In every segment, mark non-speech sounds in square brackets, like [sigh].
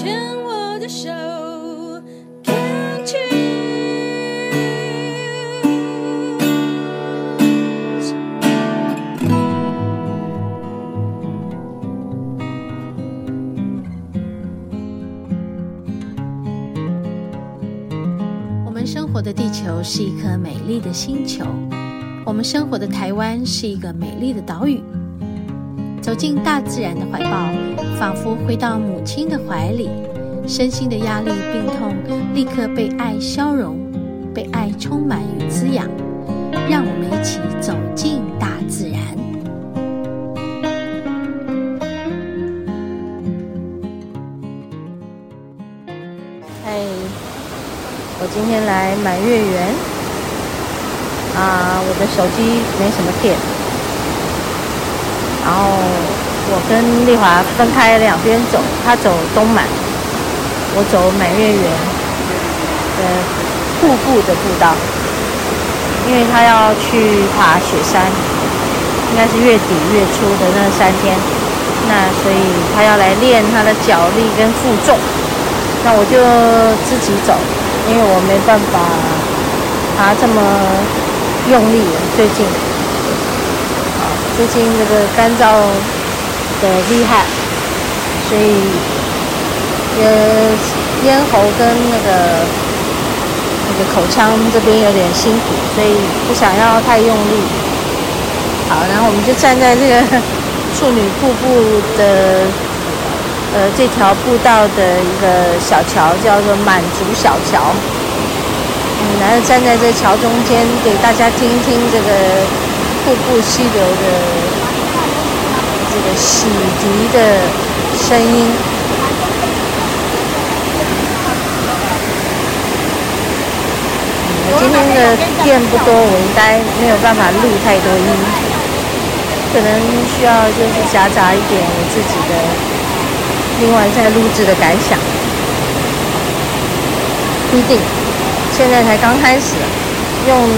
牵我的手，Can't you？我们生活的地球是一颗美丽的星球，我们生活的台湾是一个美丽的岛屿。走进大自然的怀抱，仿佛回到母亲的怀里，身心的压力、病痛立刻被爱消融，被爱充满与滋养。让我们一起走进大自然。嗨，我今天来满月园啊，我的手机没什么电。然后我跟丽华分开两边走，他走东满，我走满月园的瀑布的步道，因为他要去爬雪山，应该是月底月初的那三天，那所以他要来练他的脚力跟负重，那我就自己走，因为我没办法爬这么用力最近。最近这个干燥的厉害，所以呃咽喉跟那个那个口腔这边有点辛苦，所以不想要太用力。好，然后我们就站在这个 [laughs] 处女瀑布的呃这条步道的一个小桥，叫做满足小桥。嗯，然后站在这桥中间，给大家听听这个。瀑布溪流的这个洗涤的声音。今天的电不多，我应该没有办法录太多音，可能需要就是夹杂一点我自己的另外在录制的感想。不一定，现在才刚开始用。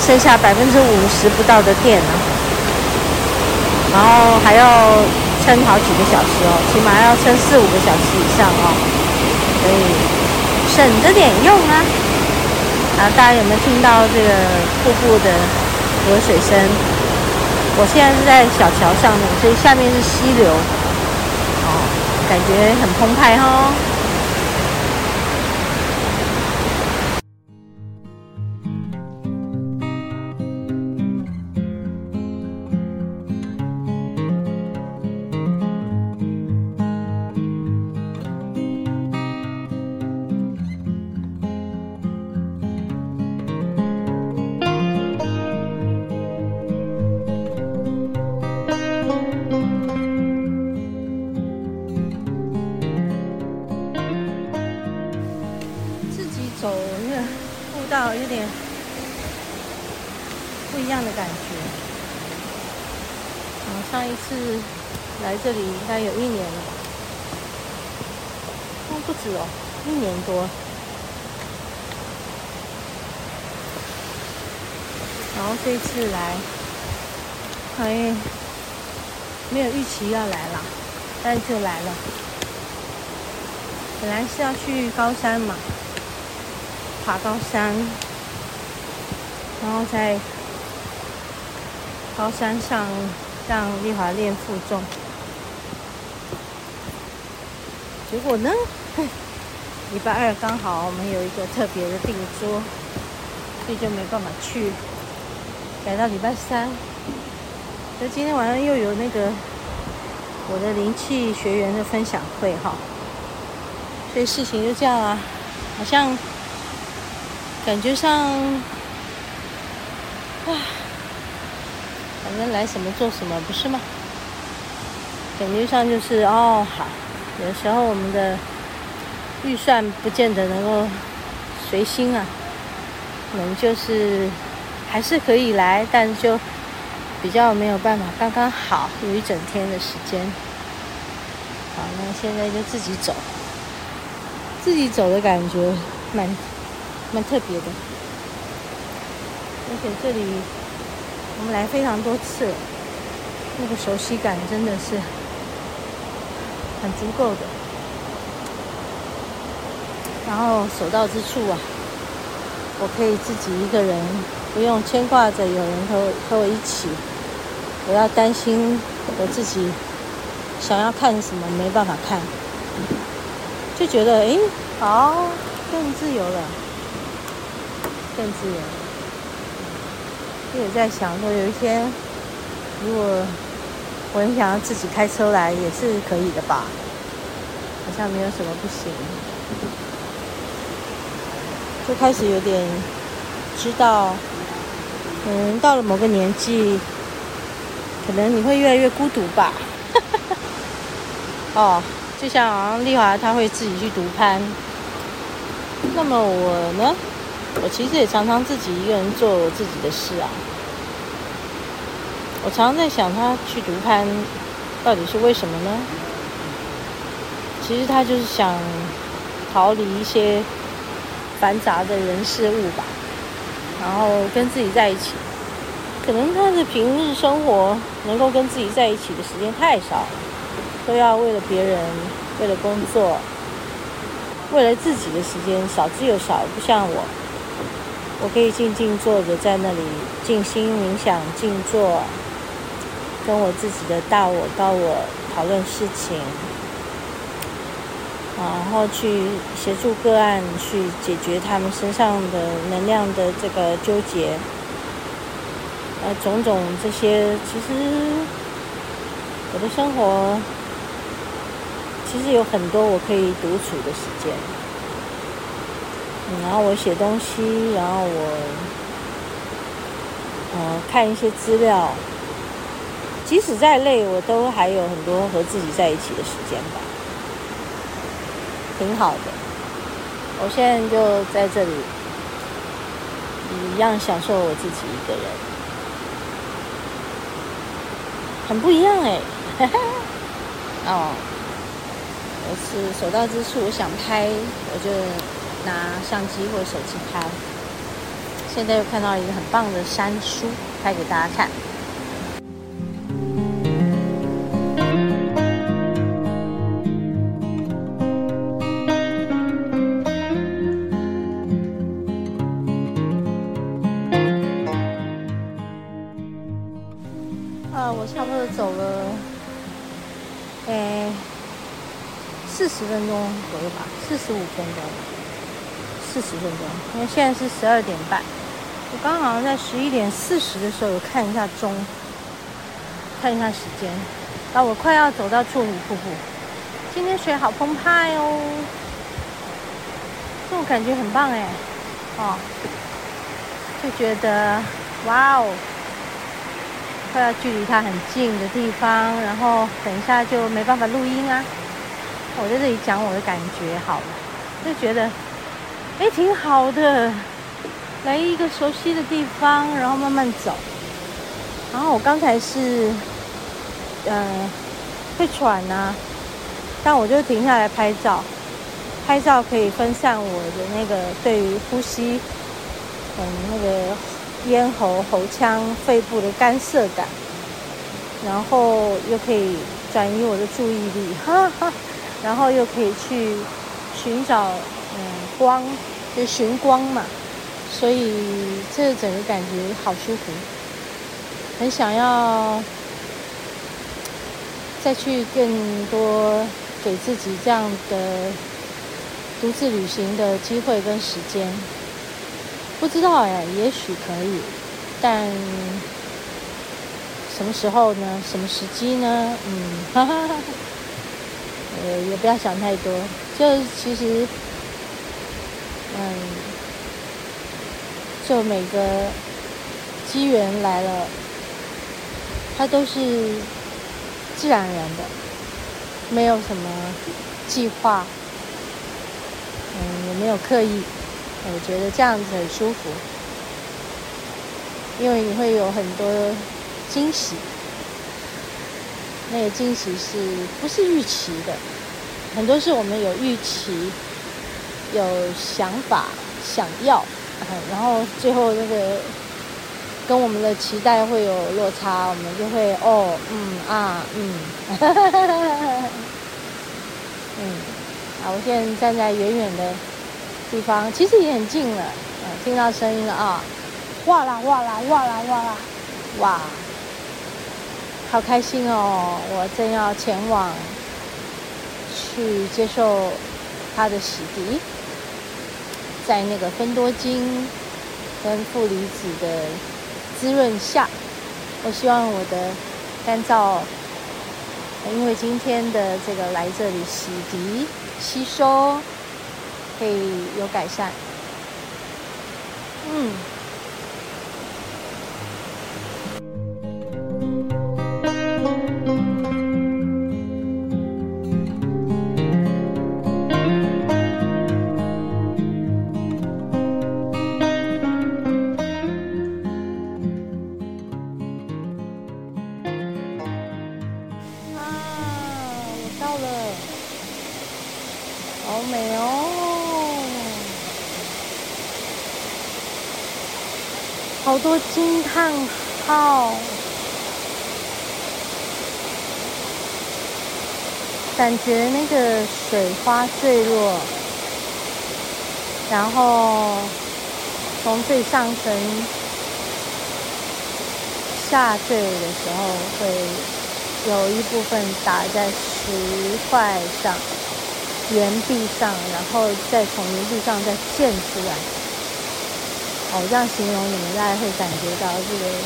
剩下百分之五十不到的电了，然后还要撑好几个小时哦，起码要撑四五个小时以上哦，所以省着点用啊！啊，大家有没有听到这个瀑布的流水声？我现在是在小桥上面，所以下面是溪流，哦，感觉很澎湃哦。到有点不一样的感觉。嗯，上一次来这里应该有一年了吧？哦，不止哦，一年多。然后这一次来，哎没有预期要来了，但是就来了。本来是要去高山嘛。爬高山，然后在高山上让丽华练负重，结果呢，[laughs] 礼拜二刚好我们有一个特别的订桌，所以就没办法去，改到礼拜三。那今天晚上又有那个我的灵气学员的分享会哈，所以事情就这样啊，好像。感觉上，哇，反正来什么做什么，不是吗？感觉上就是哦，好，有时候我们的预算不见得能够随心啊，可能就是还是可以来，但就比较没有办法，刚刚好有一整天的时间。好，那现在就自己走，自己走的感觉蛮。蛮特别的，而且这里我们来非常多次，那个熟悉感真的是很足够的。然后所到之处啊，我可以自己一个人，不用牵挂着有人和和我一起，我要担心我自己想要看什么没办法看，就觉得哎，好，更自由了，更自由。也在想说，有一天如果我很想要自己开车来，也是可以的吧？好像没有什么不行。就开始有点知道，嗯，到了某个年纪，可能你会越来越孤独吧。[laughs] 哦，就像丽华她会自己去独攀，那么我呢，我其实也常常自己一个人做我自己的事啊。我常常在想，他去独攀到底是为什么呢？其实他就是想逃离一些。繁杂的人事物吧，然后跟自己在一起，可能他的平日生活能够跟自己在一起的时间太少了，都要为了别人，为了工作，为了自己的时间少之又少，不像我，我可以静静坐着在那里静心冥想静坐，跟我自己的大我高我讨论事情。然后去协助个案，去解决他们身上的能量的这个纠结，呃，种种这些，其实我的生活其实有很多我可以独处的时间。然后我写东西，然后我呃看一些资料，即使再累，我都还有很多和自己在一起的时间吧。挺好的，我现在就在这里，一样享受我自己一个人，很不一样哎，[laughs] 哦，我是所到之处，我想拍，我就拿相机或者手机拍。现在又看到一个很棒的山书，拍给大家看。走了，诶，四十分钟左右吧，四十五分钟，四十分钟。因为现在是十二点半，我刚好在十一点四十的时候有看一下钟，看一下时间，那我快要走到处女瀑布。今天水好澎湃哦，这种感觉很棒哎，哦，就觉得哇哦。快要距离它很近的地方，然后等一下就没办法录音啊！我在这里讲我的感觉好了，就觉得哎挺好的，来一个熟悉的地方，然后慢慢走。然后我刚才是呃会喘啊，但我就停下来拍照，拍照可以分散我的那个对于呼吸，嗯那个。咽喉、喉腔、肺部的干涩感，然后又可以转移我的注意力，哈哈，然后又可以去寻找光，就寻光嘛，所以这整个感觉好舒服，很想要再去更多给自己这样的独自旅行的机会跟时间。不知道哎，也许可以，但什么时候呢？什么时机呢？嗯，哈哈哈，呃，也不要想太多，就其实，嗯，就每个机缘来了，它都是自然而然的，没有什么计划，嗯，也没有刻意。我觉得这样子很舒服，因为你会有很多惊喜，那个惊喜是不是预期的？很多是我们有预期、有想法、想要，然后最后那个跟我们的期待会有落差，我们就会哦，嗯啊，嗯，嗯，啊，[laughs] 我现在站在远远的。地方，其实也很近了，嗯，听到声音了啊！哇啦哇啦哇啦哇啦，哇，好开心哦！我正要前往去接受它的洗涤，在那个芬多精跟负离子的滋润下，我希望我的干燥，因为今天的这个来这里洗涤吸收。可以有改善，嗯。多惊叹号，感觉那个水花坠落，然后从最上层下坠的时候，会有一部分打在石块上、岩壁上，然后再从岩壁上再溅出来。哦，这样形容你们大概会感觉到这个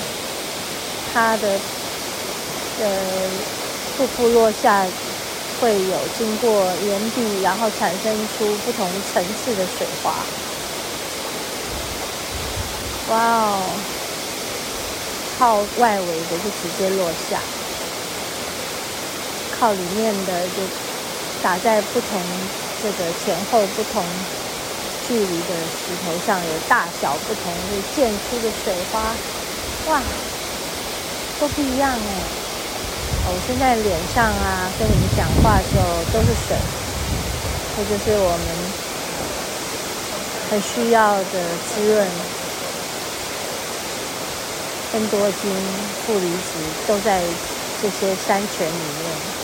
它的呃瀑布落下会有经过岩壁，然后产生出不同层次的水花。哇哦，靠外围的就直接落下，靠里面的就打在不同这个前后不同。距离的石头上有大小不同，会溅出的水花，哇，都不一样哎！我现在脸上啊，跟你们讲话的时候都是水，这就是我们很需要的滋润。芬多精、负离子都在这些山泉里面。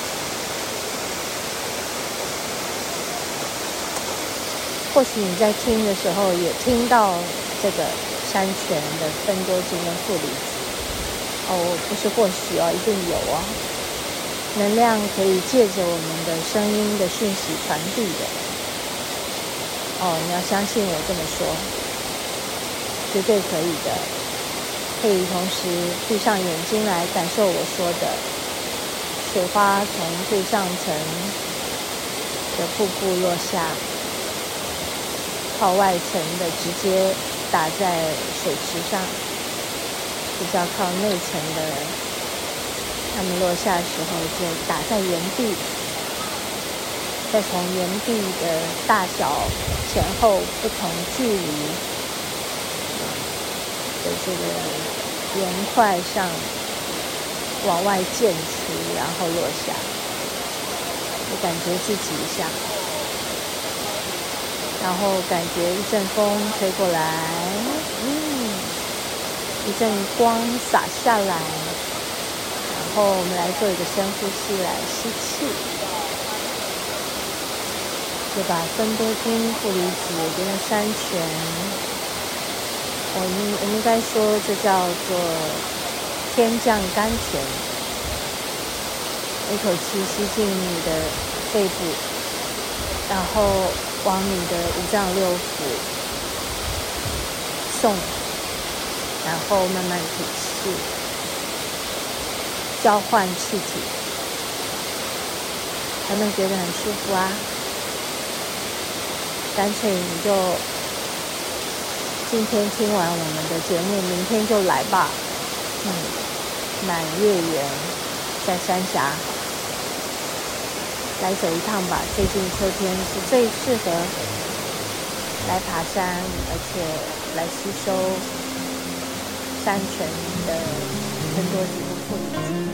或许你在听的时候也听到这个山泉的分多精跟负离子哦，不是或许哦，一定有哦。能量可以借着我们的声音的讯息传递的哦，你要相信我这么说，绝对可以的。可以同时闭上眼睛来感受我说的，水花从最上层的瀑布落下。靠外层的直接打在水池上，比较靠内层的，它们落下的时候就打在岩壁，再从岩壁的大小前后不同距离的这个岩块上往外溅出，然后落下，我感觉自己一下。然后感觉一阵风吹过来，嗯，一阵光洒下来，然后我们来做一个深呼吸，来吸气，就把分多精、负离子跟山泉，我们我应该说这叫做天降甘泉，一口气吸进你的肺部，然后。往你的五脏六腑送，然后慢慢吐气，交换气体，他们觉得很舒服啊？干脆你就今天听完我们的节目，明天就来吧。嗯，满月圆在三峡。来走一趟吧，最近秋天是最适合来爬山，而且来吸收山泉的更多几个负离子。